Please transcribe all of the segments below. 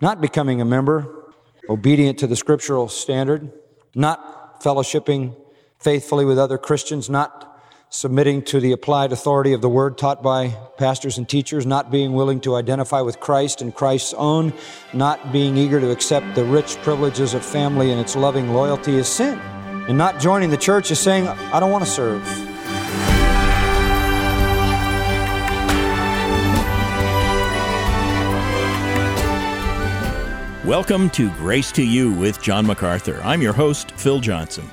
not becoming a member, obedient to the scriptural standard, not fellowshipping faithfully with other Christians, not submitting to the applied authority of the word taught by pastors and teachers, not being willing to identify with Christ and Christ's own, not being eager to accept the rich privileges of family and its loving loyalty is sin. And not joining the church is saying, I don't want to serve. Welcome to Grace to You with John MacArthur. I'm your host, Phil Johnson.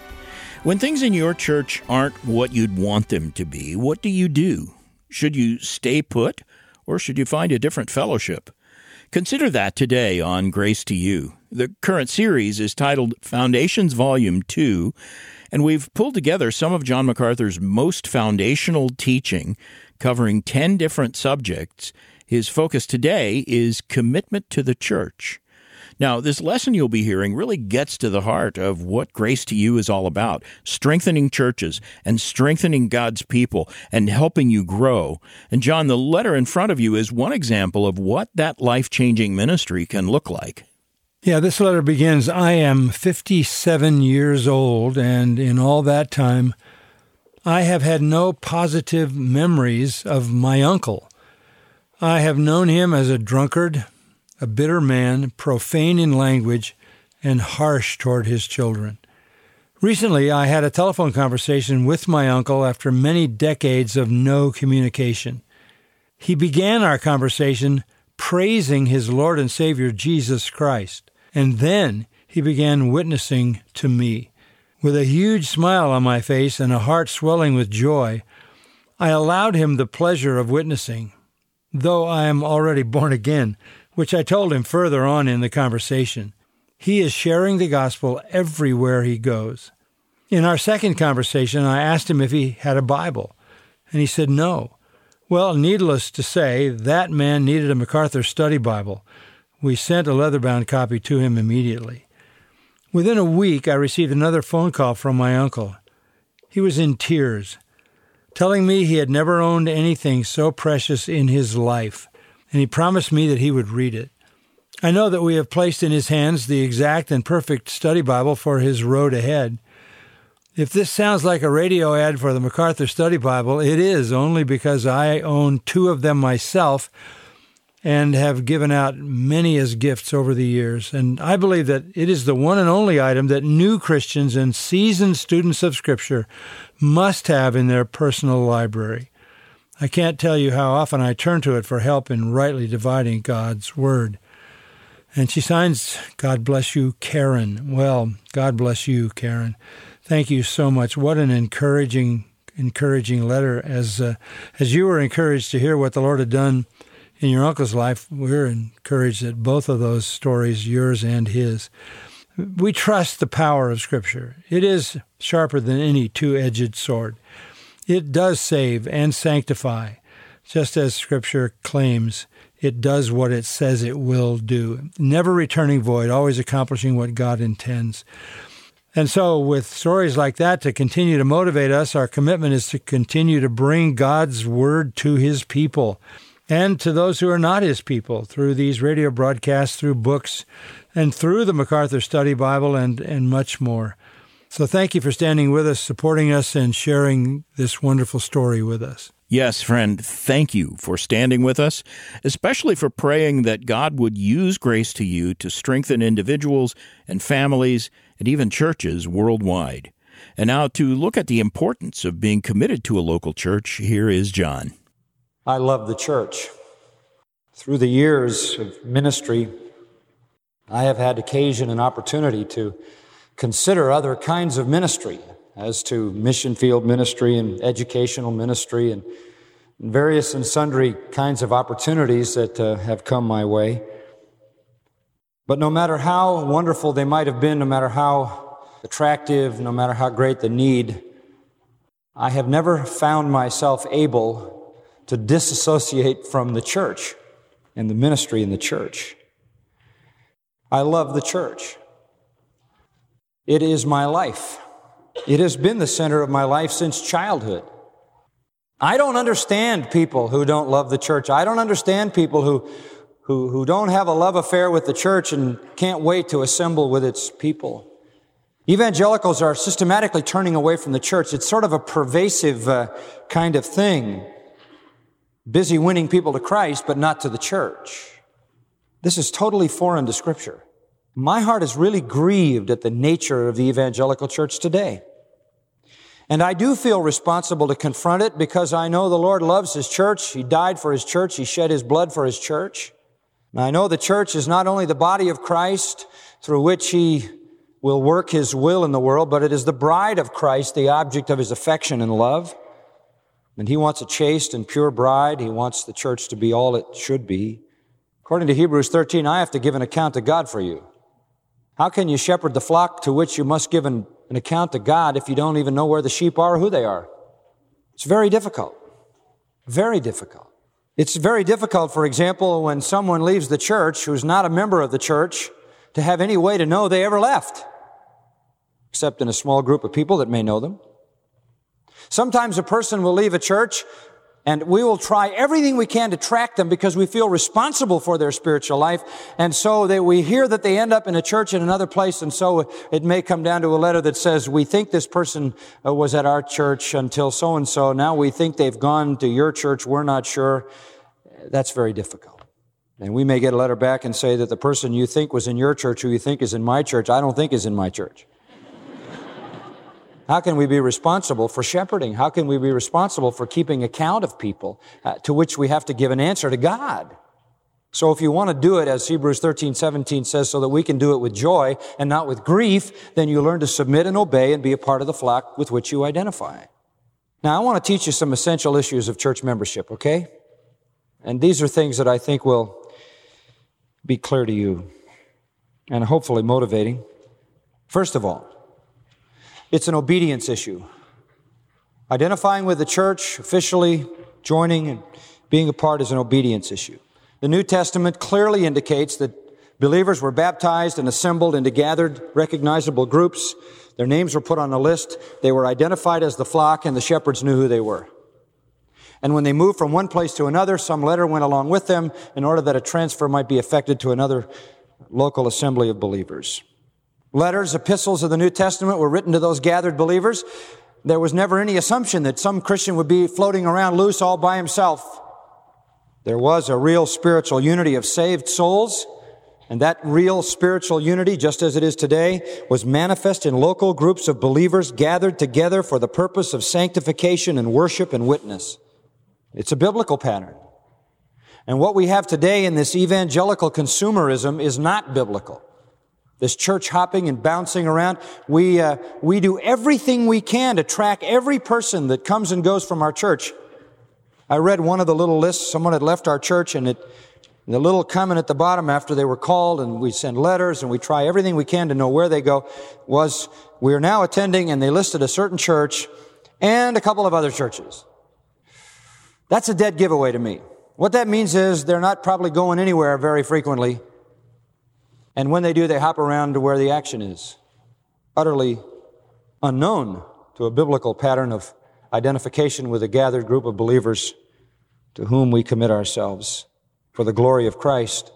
When things in your church aren't what you'd want them to be, what do you do? Should you stay put or should you find a different fellowship? Consider that today on Grace to You. The current series is titled Foundations Volume 2, and we've pulled together some of John MacArthur's most foundational teaching, covering 10 different subjects. His focus today is commitment to the church. Now, this lesson you'll be hearing really gets to the heart of what Grace to You is all about strengthening churches and strengthening God's people and helping you grow. And, John, the letter in front of you is one example of what that life changing ministry can look like. Yeah, this letter begins I am 57 years old, and in all that time, I have had no positive memories of my uncle. I have known him as a drunkard, a bitter man, profane in language, and harsh toward his children. Recently, I had a telephone conversation with my uncle after many decades of no communication. He began our conversation praising his Lord and Savior Jesus Christ, and then he began witnessing to me. With a huge smile on my face and a heart swelling with joy, I allowed him the pleasure of witnessing. Though I am already born again, which I told him further on in the conversation. He is sharing the gospel everywhere he goes. In our second conversation, I asked him if he had a Bible, and he said no. Well, needless to say, that man needed a MacArthur Study Bible. We sent a leather bound copy to him immediately. Within a week, I received another phone call from my uncle. He was in tears, telling me he had never owned anything so precious in his life and he promised me that he would read it. I know that we have placed in his hands the exact and perfect study Bible for his road ahead. If this sounds like a radio ad for the MacArthur Study Bible, it is only because I own two of them myself and have given out many as gifts over the years. And I believe that it is the one and only item that new Christians and seasoned students of Scripture must have in their personal library. I can't tell you how often I turn to it for help in rightly dividing God's Word. And she signs, God bless you, Karen. Well, God bless you, Karen. Thank you so much. What an encouraging, encouraging letter. As uh, as you were encouraged to hear what the Lord had done in your uncle's life, we're encouraged that both of those stories, yours and his, we trust the power of Scripture. It is sharper than any two-edged sword. It does save and sanctify, just as Scripture claims it does what it says it will do, never returning void, always accomplishing what God intends. And so, with stories like that to continue to motivate us, our commitment is to continue to bring God's word to his people and to those who are not his people through these radio broadcasts, through books, and through the MacArthur Study Bible, and, and much more. So thank you for standing with us, supporting us, and sharing this wonderful story with us. Yes, friend, thank you for standing with us, especially for praying that God would use grace to you to strengthen individuals and families and even churches worldwide. And now, to look at the importance of being committed to a local church, here is John. I love the church. Through the years of ministry, I have had occasion and opportunity to consider other kinds of ministry as to mission field ministry and educational ministry and various and sundry kinds of opportunities that uh, have come my way. But no matter how wonderful they might have been, no matter how attractive, no matter how great the need, I have never found myself able to disassociate from the church and the ministry in the church. I love the church. It is my life. It has been the center of my life since childhood. I don't understand people who don't love the church. I don't understand people who, who, who don't have a love affair with the church and can't wait to assemble with its people. Evangelicals are systematically turning away from the church. It's sort of a pervasive uh, kind of thing. Busy winning people to Christ, but not to the church. This is totally foreign to Scripture. My heart is really grieved at the nature of the evangelical church today. And I do feel responsible to confront it because I know the Lord loves His church. He died for His church. He shed His blood for His church. And I know the church is not only the body of Christ through which He will work His will in the world, but it is the bride of Christ, the object of His affection and love. And He wants a chaste and pure bride. He wants the church to be all it should be. According to Hebrews 13, I have to give an account to God for you. How can you shepherd the flock to which you must give an an account to God if you don't even know where the sheep are or who they are. It's very difficult. Very difficult. It's very difficult, for example, when someone leaves the church who's not a member of the church to have any way to know they ever left, except in a small group of people that may know them. Sometimes a person will leave a church and we will try everything we can to track them because we feel responsible for their spiritual life. And so they, we hear that they end up in a church in another place. And so it may come down to a letter that says, we think this person uh, was at our church until so and so. Now we think they've gone to your church. We're not sure. That's very difficult. And we may get a letter back and say that the person you think was in your church, who you think is in my church, I don't think is in my church. How can we be responsible for shepherding? How can we be responsible for keeping account of people uh, to which we have to give an answer to God? So if you want to do it, as Hebrews 13, 17 says, so that we can do it with joy and not with grief, then you learn to submit and obey and be a part of the flock with which you identify. Now, I want to teach you some essential issues of church membership, okay? And these are things that I think will be clear to you and hopefully motivating. First of all, it's an obedience issue. Identifying with the church, officially joining and being a part is an obedience issue. The New Testament clearly indicates that believers were baptized and assembled into gathered, recognizable groups. Their names were put on a list. They were identified as the flock, and the shepherds knew who they were. And when they moved from one place to another, some letter went along with them in order that a transfer might be effected to another local assembly of believers. Letters, epistles of the New Testament were written to those gathered believers. There was never any assumption that some Christian would be floating around loose all by himself. There was a real spiritual unity of saved souls, and that real spiritual unity, just as it is today, was manifest in local groups of believers gathered together for the purpose of sanctification and worship and witness. It's a biblical pattern. And what we have today in this evangelical consumerism is not biblical this church hopping and bouncing around. We, uh, we do everything we can to track every person that comes and goes from our church. I read one of the little lists. Someone had left our church and it, the little comment at the bottom after they were called and we send letters and we try everything we can to know where they go was, we are now attending and they listed a certain church and a couple of other churches. That's a dead giveaway to me. What that means is they're not probably going anywhere very frequently and when they do, they hop around to where the action is. Utterly unknown to a biblical pattern of identification with a gathered group of believers to whom we commit ourselves for the glory of Christ.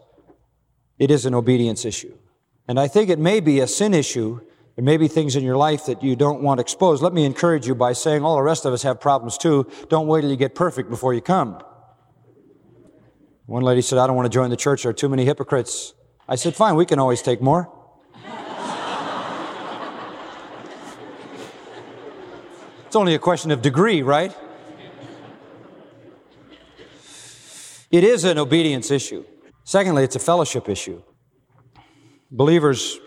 It is an obedience issue. And I think it may be a sin issue. There may be things in your life that you don't want exposed. Let me encourage you by saying all the rest of us have problems too. Don't wait till you get perfect before you come. One lady said, I don't want to join the church. There are too many hypocrites. I said, fine, we can always take more. it's only a question of degree, right? It is an obedience issue. Secondly, it's a fellowship issue. Believers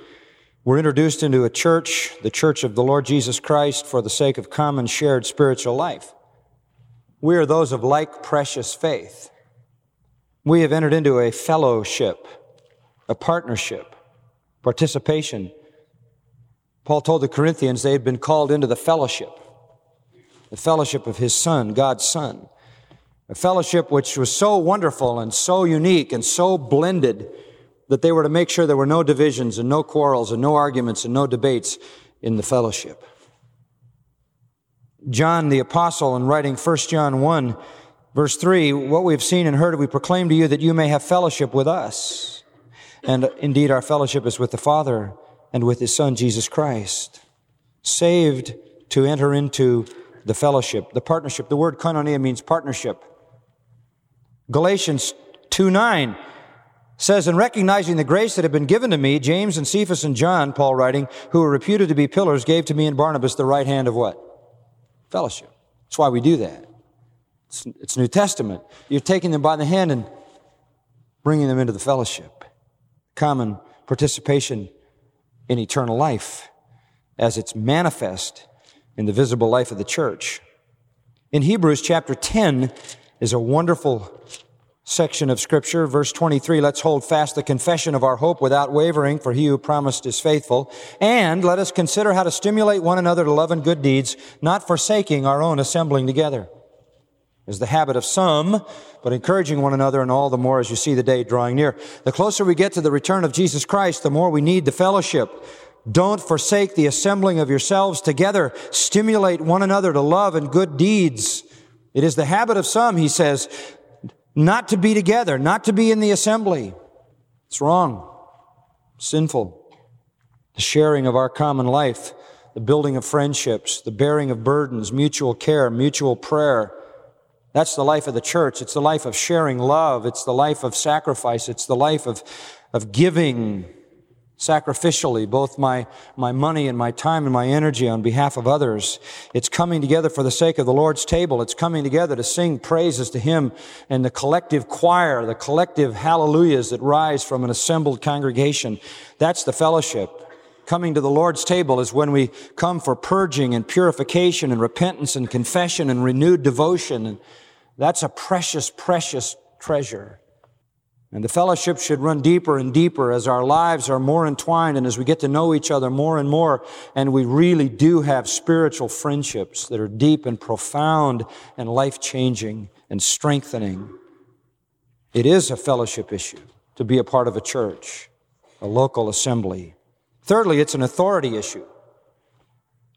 were introduced into a church, the church of the Lord Jesus Christ, for the sake of common shared spiritual life. We are those of like precious faith. We have entered into a fellowship a partnership, participation. Paul told the Corinthians they had been called into the fellowship, the fellowship of his Son, God's Son. A fellowship which was so wonderful and so unique and so blended that they were to make sure there were no divisions and no quarrels and no arguments and no debates in the fellowship. John the apostle in writing 1 John 1 Verse 3 What we have seen and heard, we proclaim to you that you may have fellowship with us. And indeed, our fellowship is with the Father and with His Son, Jesus Christ. Saved to enter into the fellowship, the partnership. The word koinonia means partnership. Galatians 2 9 says, In recognizing the grace that had been given to me, James and Cephas and John, Paul writing, who were reputed to be pillars, gave to me and Barnabas the right hand of what? Fellowship. That's why we do that. It's, it's New Testament. You're taking them by the hand and bringing them into the fellowship. Common participation in eternal life as it's manifest in the visible life of the church. In Hebrews chapter 10 is a wonderful section of scripture. Verse 23, let's hold fast the confession of our hope without wavering, for he who promised is faithful. And let us consider how to stimulate one another to love and good deeds, not forsaking our own assembling together is the habit of some, but encouraging one another and all the more as you see the day drawing near. The closer we get to the return of Jesus Christ, the more we need the fellowship. Don't forsake the assembling of yourselves together. Stimulate one another to love and good deeds. It is the habit of some, he says, not to be together, not to be in the assembly. It's wrong, sinful. The sharing of our common life, the building of friendships, the bearing of burdens, mutual care, mutual prayer, that's the life of the church. It's the life of sharing love. It's the life of sacrifice. It's the life of, of giving sacrificially, both my, my money and my time and my energy on behalf of others. It's coming together for the sake of the Lord's table. It's coming together to sing praises to Him and the collective choir, the collective hallelujahs that rise from an assembled congregation. That's the fellowship. Coming to the Lord's table is when we come for purging and purification and repentance and confession and renewed devotion and that's a precious, precious treasure. And the fellowship should run deeper and deeper as our lives are more entwined and as we get to know each other more and more. And we really do have spiritual friendships that are deep and profound and life changing and strengthening. It is a fellowship issue to be a part of a church, a local assembly. Thirdly, it's an authority issue.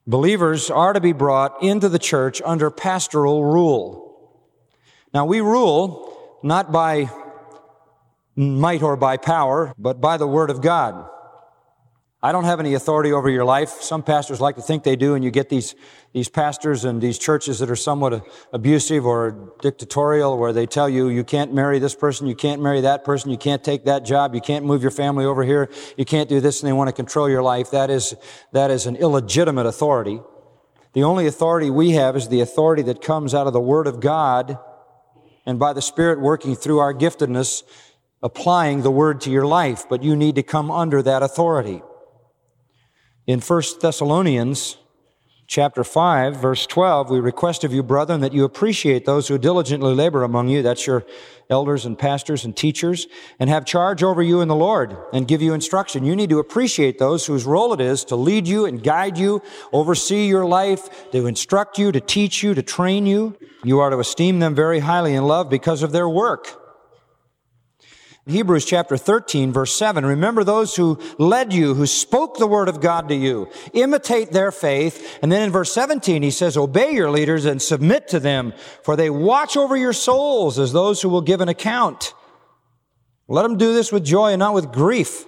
Believers are to be brought into the church under pastoral rule. Now we rule not by might or by power, but by the word of God. I don't have any authority over your life. Some pastors like to think they do, and you get these, these pastors and these churches that are somewhat abusive or dictatorial, where they tell you, you can't marry this person, you can't marry that person, you can't take that job, you can't move your family over here, you can't do this, and they want to control your life. That is, that is an illegitimate authority. The only authority we have is the authority that comes out of the Word of God and by the Spirit working through our giftedness, applying the word to your life, but you need to come under that authority. In 1 Thessalonians chapter 5, verse 12, we request of you, brethren, that you appreciate those who diligently labor among you. That's your elders and pastors and teachers, and have charge over you in the Lord and give you instruction. You need to appreciate those whose role it is to lead you and guide you, oversee your life, to instruct you, to teach you, to train you. You are to esteem them very highly in love because of their work. Hebrews chapter 13 verse 7, remember those who led you, who spoke the word of God to you. Imitate their faith. And then in verse 17 he says, obey your leaders and submit to them, for they watch over your souls as those who will give an account. Let them do this with joy and not with grief.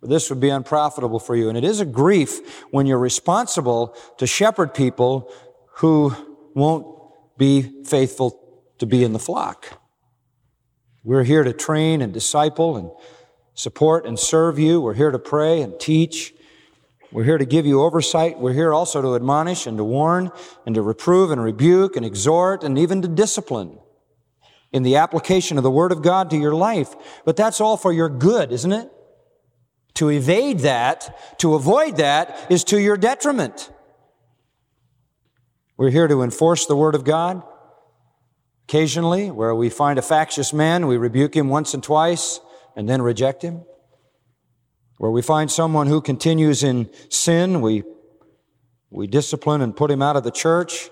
For this would be unprofitable for you. And it is a grief when you're responsible to shepherd people who won't be faithful to be in the flock. We're here to train and disciple and support and serve you. We're here to pray and teach. We're here to give you oversight. We're here also to admonish and to warn and to reprove and rebuke and exhort and even to discipline in the application of the Word of God to your life. But that's all for your good, isn't it? To evade that, to avoid that, is to your detriment. We're here to enforce the Word of God Occasionally, where we find a factious man, we rebuke him once and twice and then reject him. Where we find someone who continues in sin, we, we discipline and put him out of the church,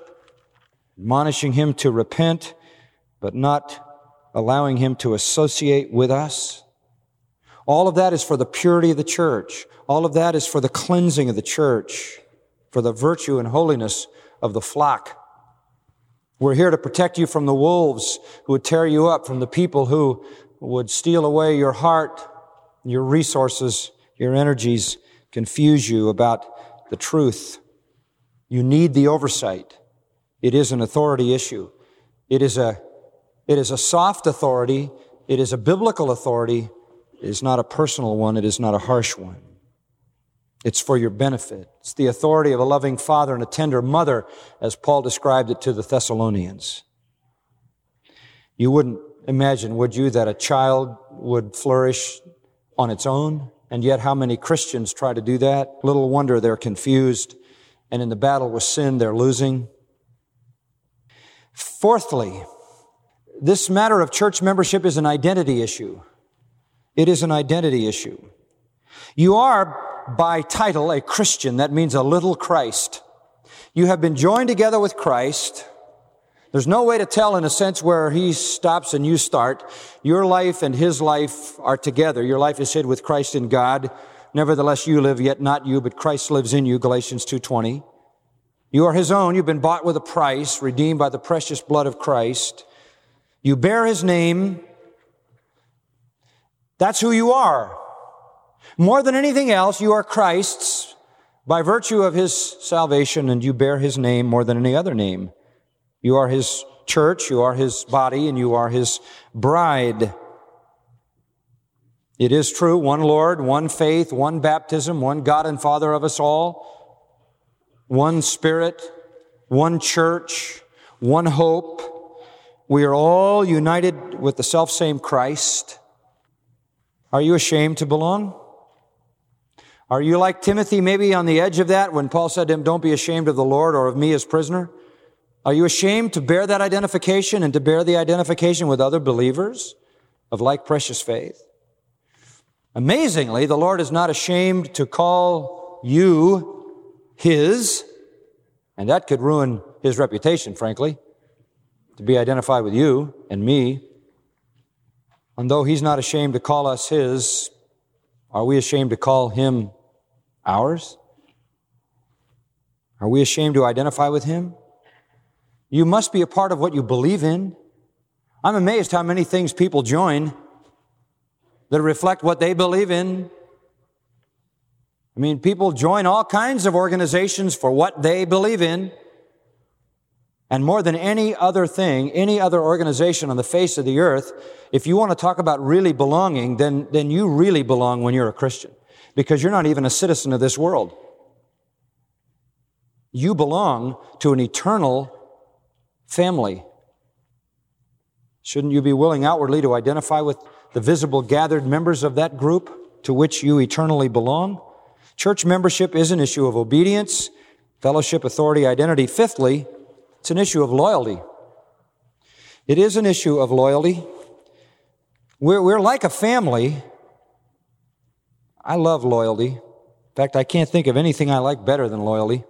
admonishing him to repent, but not allowing him to associate with us. All of that is for the purity of the church. All of that is for the cleansing of the church, for the virtue and holiness of the flock We're here to protect you from the wolves who would tear you up, from the people who would steal away your heart, your resources, your energies, confuse you about the truth. You need the oversight. It is an authority issue. It is a, it is a soft authority. It is a biblical authority. It is not a personal one. It is not a harsh one. It's for your benefit. It's the authority of a loving father and a tender mother, as Paul described it to the Thessalonians. You wouldn't imagine, would you, that a child would flourish on its own? And yet, how many Christians try to do that? Little wonder they're confused, and in the battle with sin, they're losing. Fourthly, this matter of church membership is an identity issue. It is an identity issue. You are by title a Christian. That means a little Christ. You have been joined together with Christ. There's no way to tell in a sense where he stops and you start. Your life and his life are together. Your life is hid with Christ in God. Nevertheless, you live, yet not you, but Christ lives in you, Galatians 2.20. You are his own. You've been bought with a price, redeemed by the precious blood of Christ. You bear his name. That's who you are. More than anything else, you are Christ's by virtue of his salvation and you bear his name more than any other name. You are his church, you are his body, and you are his bride. It is true, one Lord, one faith, one baptism, one God and Father of us all, one Spirit, one church, one hope. We are all united with the self-same Christ. Are you ashamed to belong? Are you like Timothy, maybe on the edge of that when Paul said to him, Don't be ashamed of the Lord or of me as prisoner? Are you ashamed to bear that identification and to bear the identification with other believers of like precious faith? Amazingly, the Lord is not ashamed to call you His, and that could ruin His reputation, frankly, to be identified with you and me. And though He's not ashamed to call us His, are we ashamed to call Him Ours? Are we ashamed to identify with Him? You must be a part of what you believe in. I'm amazed how many things people join that reflect what they believe in. I mean, people join all kinds of organizations for what they believe in. And more than any other thing, any other organization on the face of the earth, if you want to talk about really belonging, then, then you really belong when you're a Christian because you're not even a citizen of this world. You belong to an eternal family. Shouldn't you be willing outwardly to identify with the visible gathered members of that group to which you eternally belong? Church membership is an issue of obedience, fellowship, authority, identity. Fifthly, it's an issue of loyalty. It is an issue of loyalty. We're, we're like a family I love loyalty. In fact, I can't think of anything I like better than loyalty.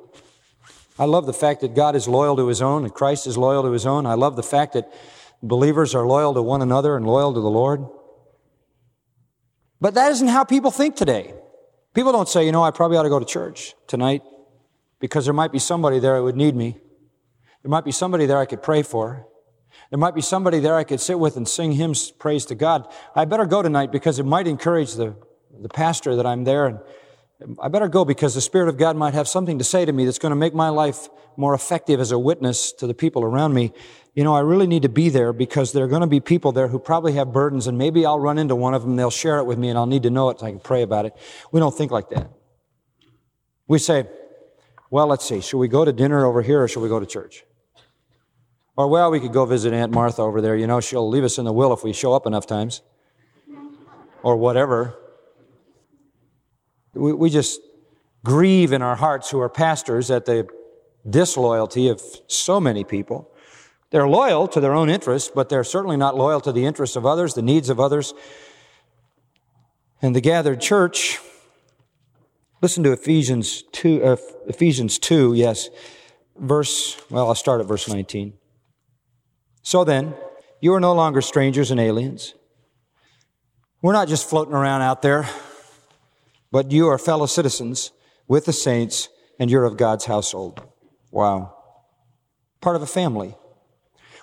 I love the fact that God is loyal to his own and Christ is loyal to his own. I love the fact that believers are loyal to one another and loyal to the Lord. But that isn't how people think today. People don't say, you know, I probably ought to go to church tonight because there might be somebody there who would need me. There might be somebody there I could pray for. There might be somebody there I could sit with and sing hymns praise to God. I better go tonight because it might encourage the the pastor that I'm there, and I better go because the Spirit of God might have something to say to me that's going to make my life more effective as a witness to the people around me. You know, I really need to be there because there are going to be people there who probably have burdens, and maybe I'll run into one of them, they'll share it with me, and I'll need to know it so I can pray about it. We don't think like that. We say, well, let's see, should we go to dinner over here or should we go to church? Or, well, we could go visit Aunt Martha over there. You know, she'll leave us in the will if we show up enough times. Or whatever. We, we just grieve in our hearts who are pastors at the disloyalty of so many people. They're loyal to their own interests, but they're certainly not loyal to the interests of others, the needs of others. And the gathered church, listen to Ephesians 2, uh, Ephesians 2, yes, verse, well, I'll start at verse 19. So then, you are no longer strangers and aliens. We're not just floating around out there but you are fellow citizens with the saints and you're of God's household. Wow. Part of a family.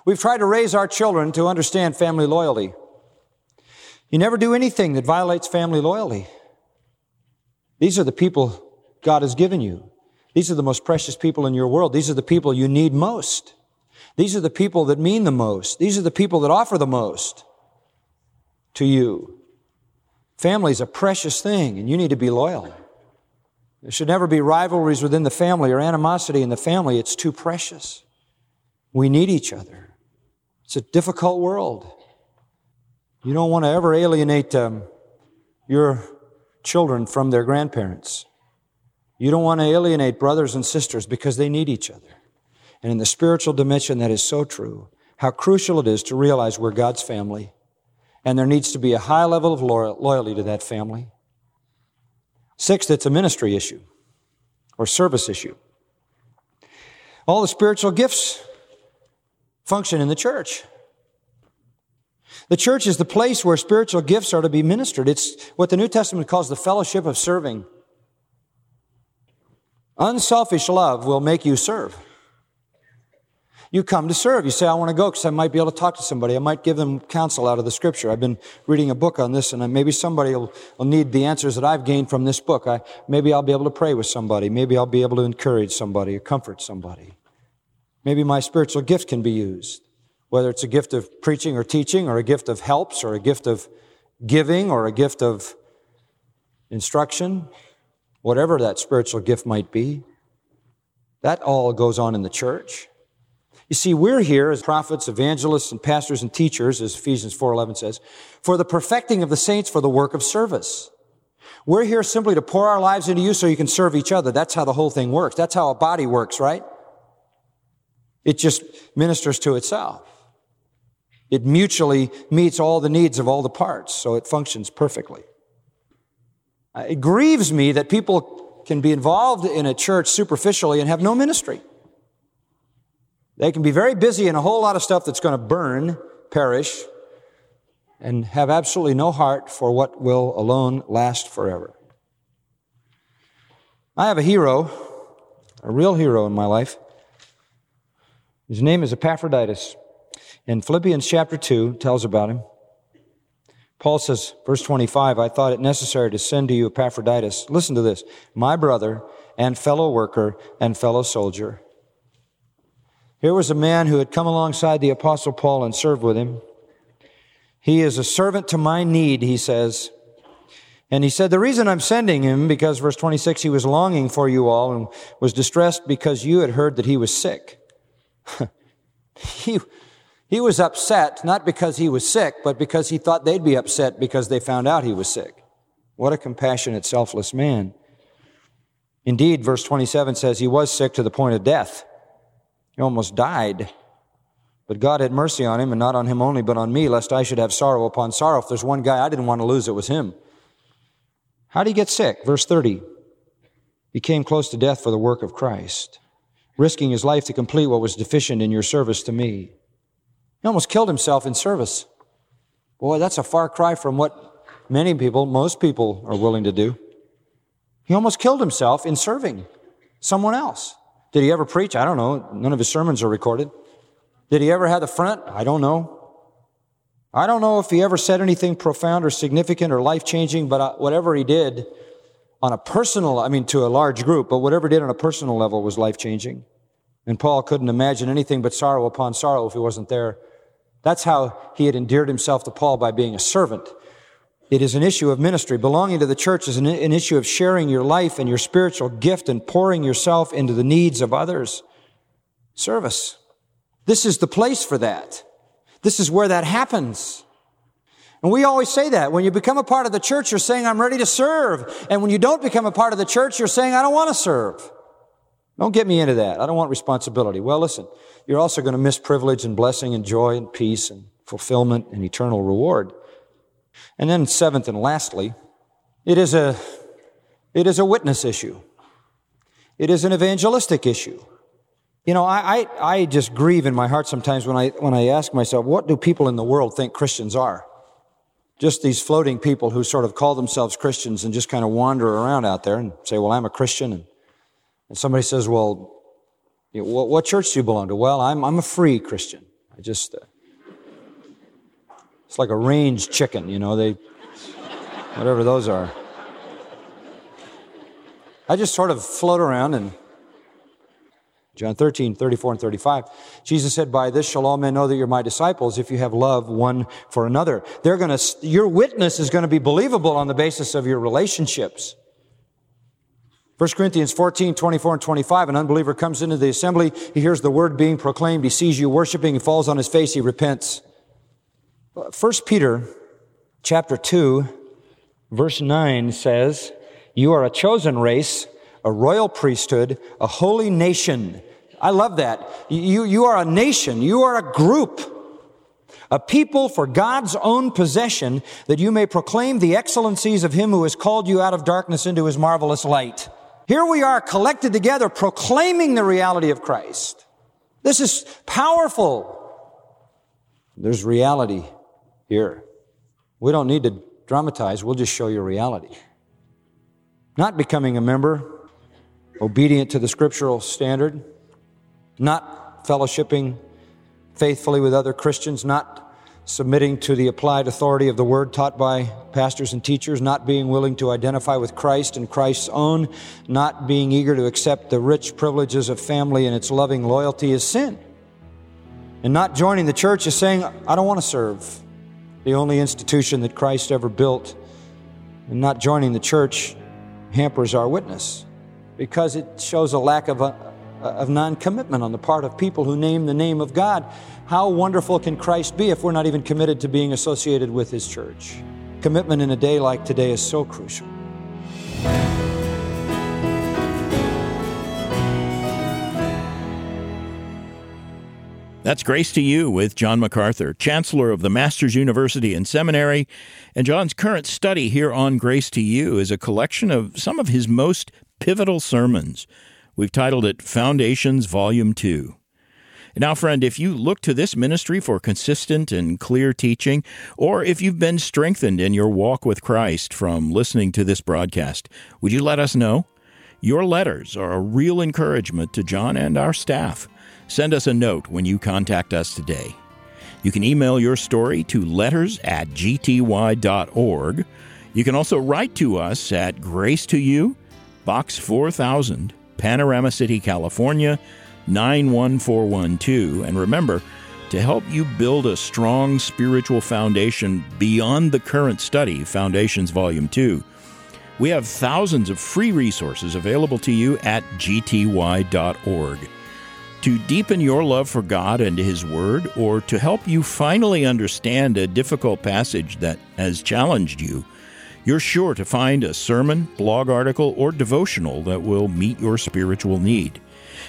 We've tried to raise our children to understand family loyalty. You never do anything that violates family loyalty. These are the people God has given you. These are the most precious people in your world. These are the people you need most. These are the people that mean the most. These are the people that offer the most to you. Family is a precious thing, and you need to be loyal. There should never be rivalries within the family or animosity in the family. It's too precious. We need each other. It's a difficult world. You don't want to ever alienate um, your children from their grandparents. You don't want to alienate brothers and sisters because they need each other. And in the spiritual dimension, that is so true. How crucial it is to realize we're God's family. And there needs to be a high level of loyalty to that family. Sixth, it's a ministry issue or service issue. All the spiritual gifts function in the church. The church is the place where spiritual gifts are to be ministered. It's what the New Testament calls the fellowship of serving. Unselfish love will make you serve. You come to serve. You say, I want to go because I might be able to talk to somebody. I might give them counsel out of the scripture. I've been reading a book on this and maybe somebody will, will need the answers that I've gained from this book. I, maybe I'll be able to pray with somebody. Maybe I'll be able to encourage somebody or comfort somebody. Maybe my spiritual gift can be used whether it's a gift of preaching or teaching, or a gift of helps, or a gift of giving, or a gift of instruction, whatever that spiritual gift might be. That all goes on in the church. You see, we're here as prophets, evangelists, and pastors and teachers, as Ephesians 4.11 says, for the perfecting of the saints for the work of service. We're here simply to pour our lives into you so you can serve each other. That's how the whole thing works. That's how a body works, right? It just ministers to itself. It mutually meets all the needs of all the parts, so it functions perfectly. Uh, it grieves me that people can be involved in a church superficially and have no ministry. They can be very busy in a whole lot of stuff that's going to burn, perish, and have absolutely no heart for what will alone last forever. I have a hero, a real hero in my life. His name is Epaphroditus. In Philippians chapter 2 tells about him. Paul says, verse 25, I thought it necessary to send to you Epaphroditus. Listen to this. My brother and fellow worker and fellow soldier. Here was a man who had come alongside the apostle Paul and served with him. He is a servant to my need, he says. And he said, the reason I'm sending him, because verse 26, he was longing for you all and was distressed because you had heard that he was sick. he, he was upset, not because he was sick, but because he thought they'd be upset because they found out he was sick. What a compassionate, selfless man. Indeed, verse 27 says he was sick to the point of death. He almost died. But God had mercy on him, and not on him only, but on me, lest I should have sorrow upon sorrow. If there's one guy I didn't want to lose, it was him. How did he get sick? Verse 30. He came close to death for the work of Christ, risking his life to complete what was deficient in your service to me. He almost killed himself in service. Boy, that's a far cry from what many people, most people, are willing to do. He almost killed himself in serving someone else. Did he ever preach? I don't know. None of his sermons are recorded. Did he ever have the front? I don't know. I don't know if he ever said anything profound or significant or life changing, but uh, whatever he did on a personal, I mean, to a large group, but whatever he did on a personal level was life changing. And Paul couldn't imagine anything but sorrow upon sorrow if he wasn't there that's how he had endeared himself to Paul by being a servant. It is an issue of ministry. Belonging to the church is an, an, issue of sharing your life and your spiritual gift and pouring yourself into the needs of others. Service. This is the place for that. This is where that happens. And we always say that. When you become a part of the church, you're saying, I'm ready to serve. And when you don't become a part of the church, you're saying, I don't want to serve. Don't get me into that. I don't want responsibility. Well, listen, you're also going to miss privilege and blessing and joy and peace and fulfillment and eternal reward. And then seventh and lastly, it is a, it is a witness issue. It is an evangelistic issue. You know, I, I, I just grieve in my heart sometimes when I, when I ask myself, what do people in the world think Christians are? Just these floating people who sort of call themselves Christians and just kind of wander around out there and say, well, I'm a Christian and and somebody says, well, you know, what, what, church do you belong to? Well, I'm, I'm a free Christian. I just, uh, it's like a range chicken, you know, they, whatever those are. I just sort of float around and John 13, 34 and 35. Jesus said, by this shall all men know that you're my disciples if you have love one for another. They're going to, your witness is going to be believable on the basis of your relationships. 1 Corinthians 14, 24 and 25, an unbeliever comes into the assembly, he hears the word being proclaimed, he sees you worshiping, he falls on his face, he repents. 1 Peter chapter 2, verse 9 says, You are a chosen race, a royal priesthood, a holy nation. I love that. You, you are a nation. You are a group. A people for God's own possession that you may proclaim the excellencies of him who has called you out of darkness into his marvelous light. Here we are collected together proclaiming the reality of Christ. This is powerful. There's reality here. We don't need to dramatize. We'll just show you reality. Not becoming a member, obedient to the scriptural standard, not fellowshipping faithfully with other Christians, not submitting to the applied authority of the word taught by pastors and teachers, not being willing to identify with Christ and Christ's own, not being eager to accept the rich privileges of family and its loving loyalty is sin. And not joining the church is saying, I don't want to serve the only institution that Christ ever built. And not joining the church hampers our witness because it shows a lack of, a, of non commitment on the part of people who name the name of God. How wonderful can Christ be if we're not even committed to being associated with His church? Commitment in a day like today is so crucial. That's Grace to You with John MacArthur, Chancellor of the Master's University and Seminary. And John's current study here on Grace to You is a collection of some of his most pivotal sermons. We've titled it Foundations Volume 2. Now, friend, if you look to this ministry for consistent and clear teaching, or if you've been strengthened in your walk with Christ from listening to this broadcast, would you let us know? Your letters are a real encouragement to John and our staff. Send us a note when you contact us today. You can email your story to letters at gty.org. You can also write to us at Grace to You, Box 4000, Panorama City, California 91412. And remember, to help you build a strong spiritual foundation beyond the current study, Foundations Volume 2, we have thousands of free resources available to you at gty.org. To deepen your love for God and His Word, or to help you finally understand a difficult passage that has challenged you, you're sure to find a sermon, blog article, or devotional that will meet your spiritual need.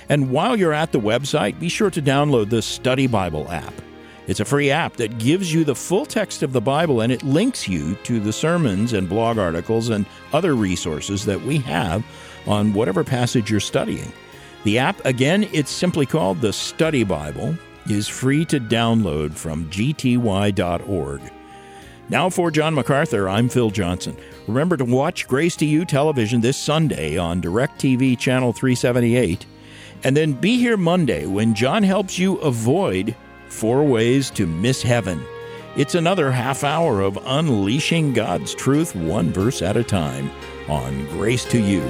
And while you're at the website, be sure to download the Study Bible app. It's a free app that gives you the full text of the Bible and it links you to the sermons and blog articles and other resources that we have on whatever passage you're studying. The app, again, it's simply called the Study Bible, is free to download from gty.org. Now for John MacArthur, I'm Phil Johnson. Remember to watch Grace to You television this Sunday on DirecTV Channel 378 and then be here Monday when John helps you avoid four ways to miss heaven. It's another half hour of unleashing God's truth one verse at a time on Grace to You.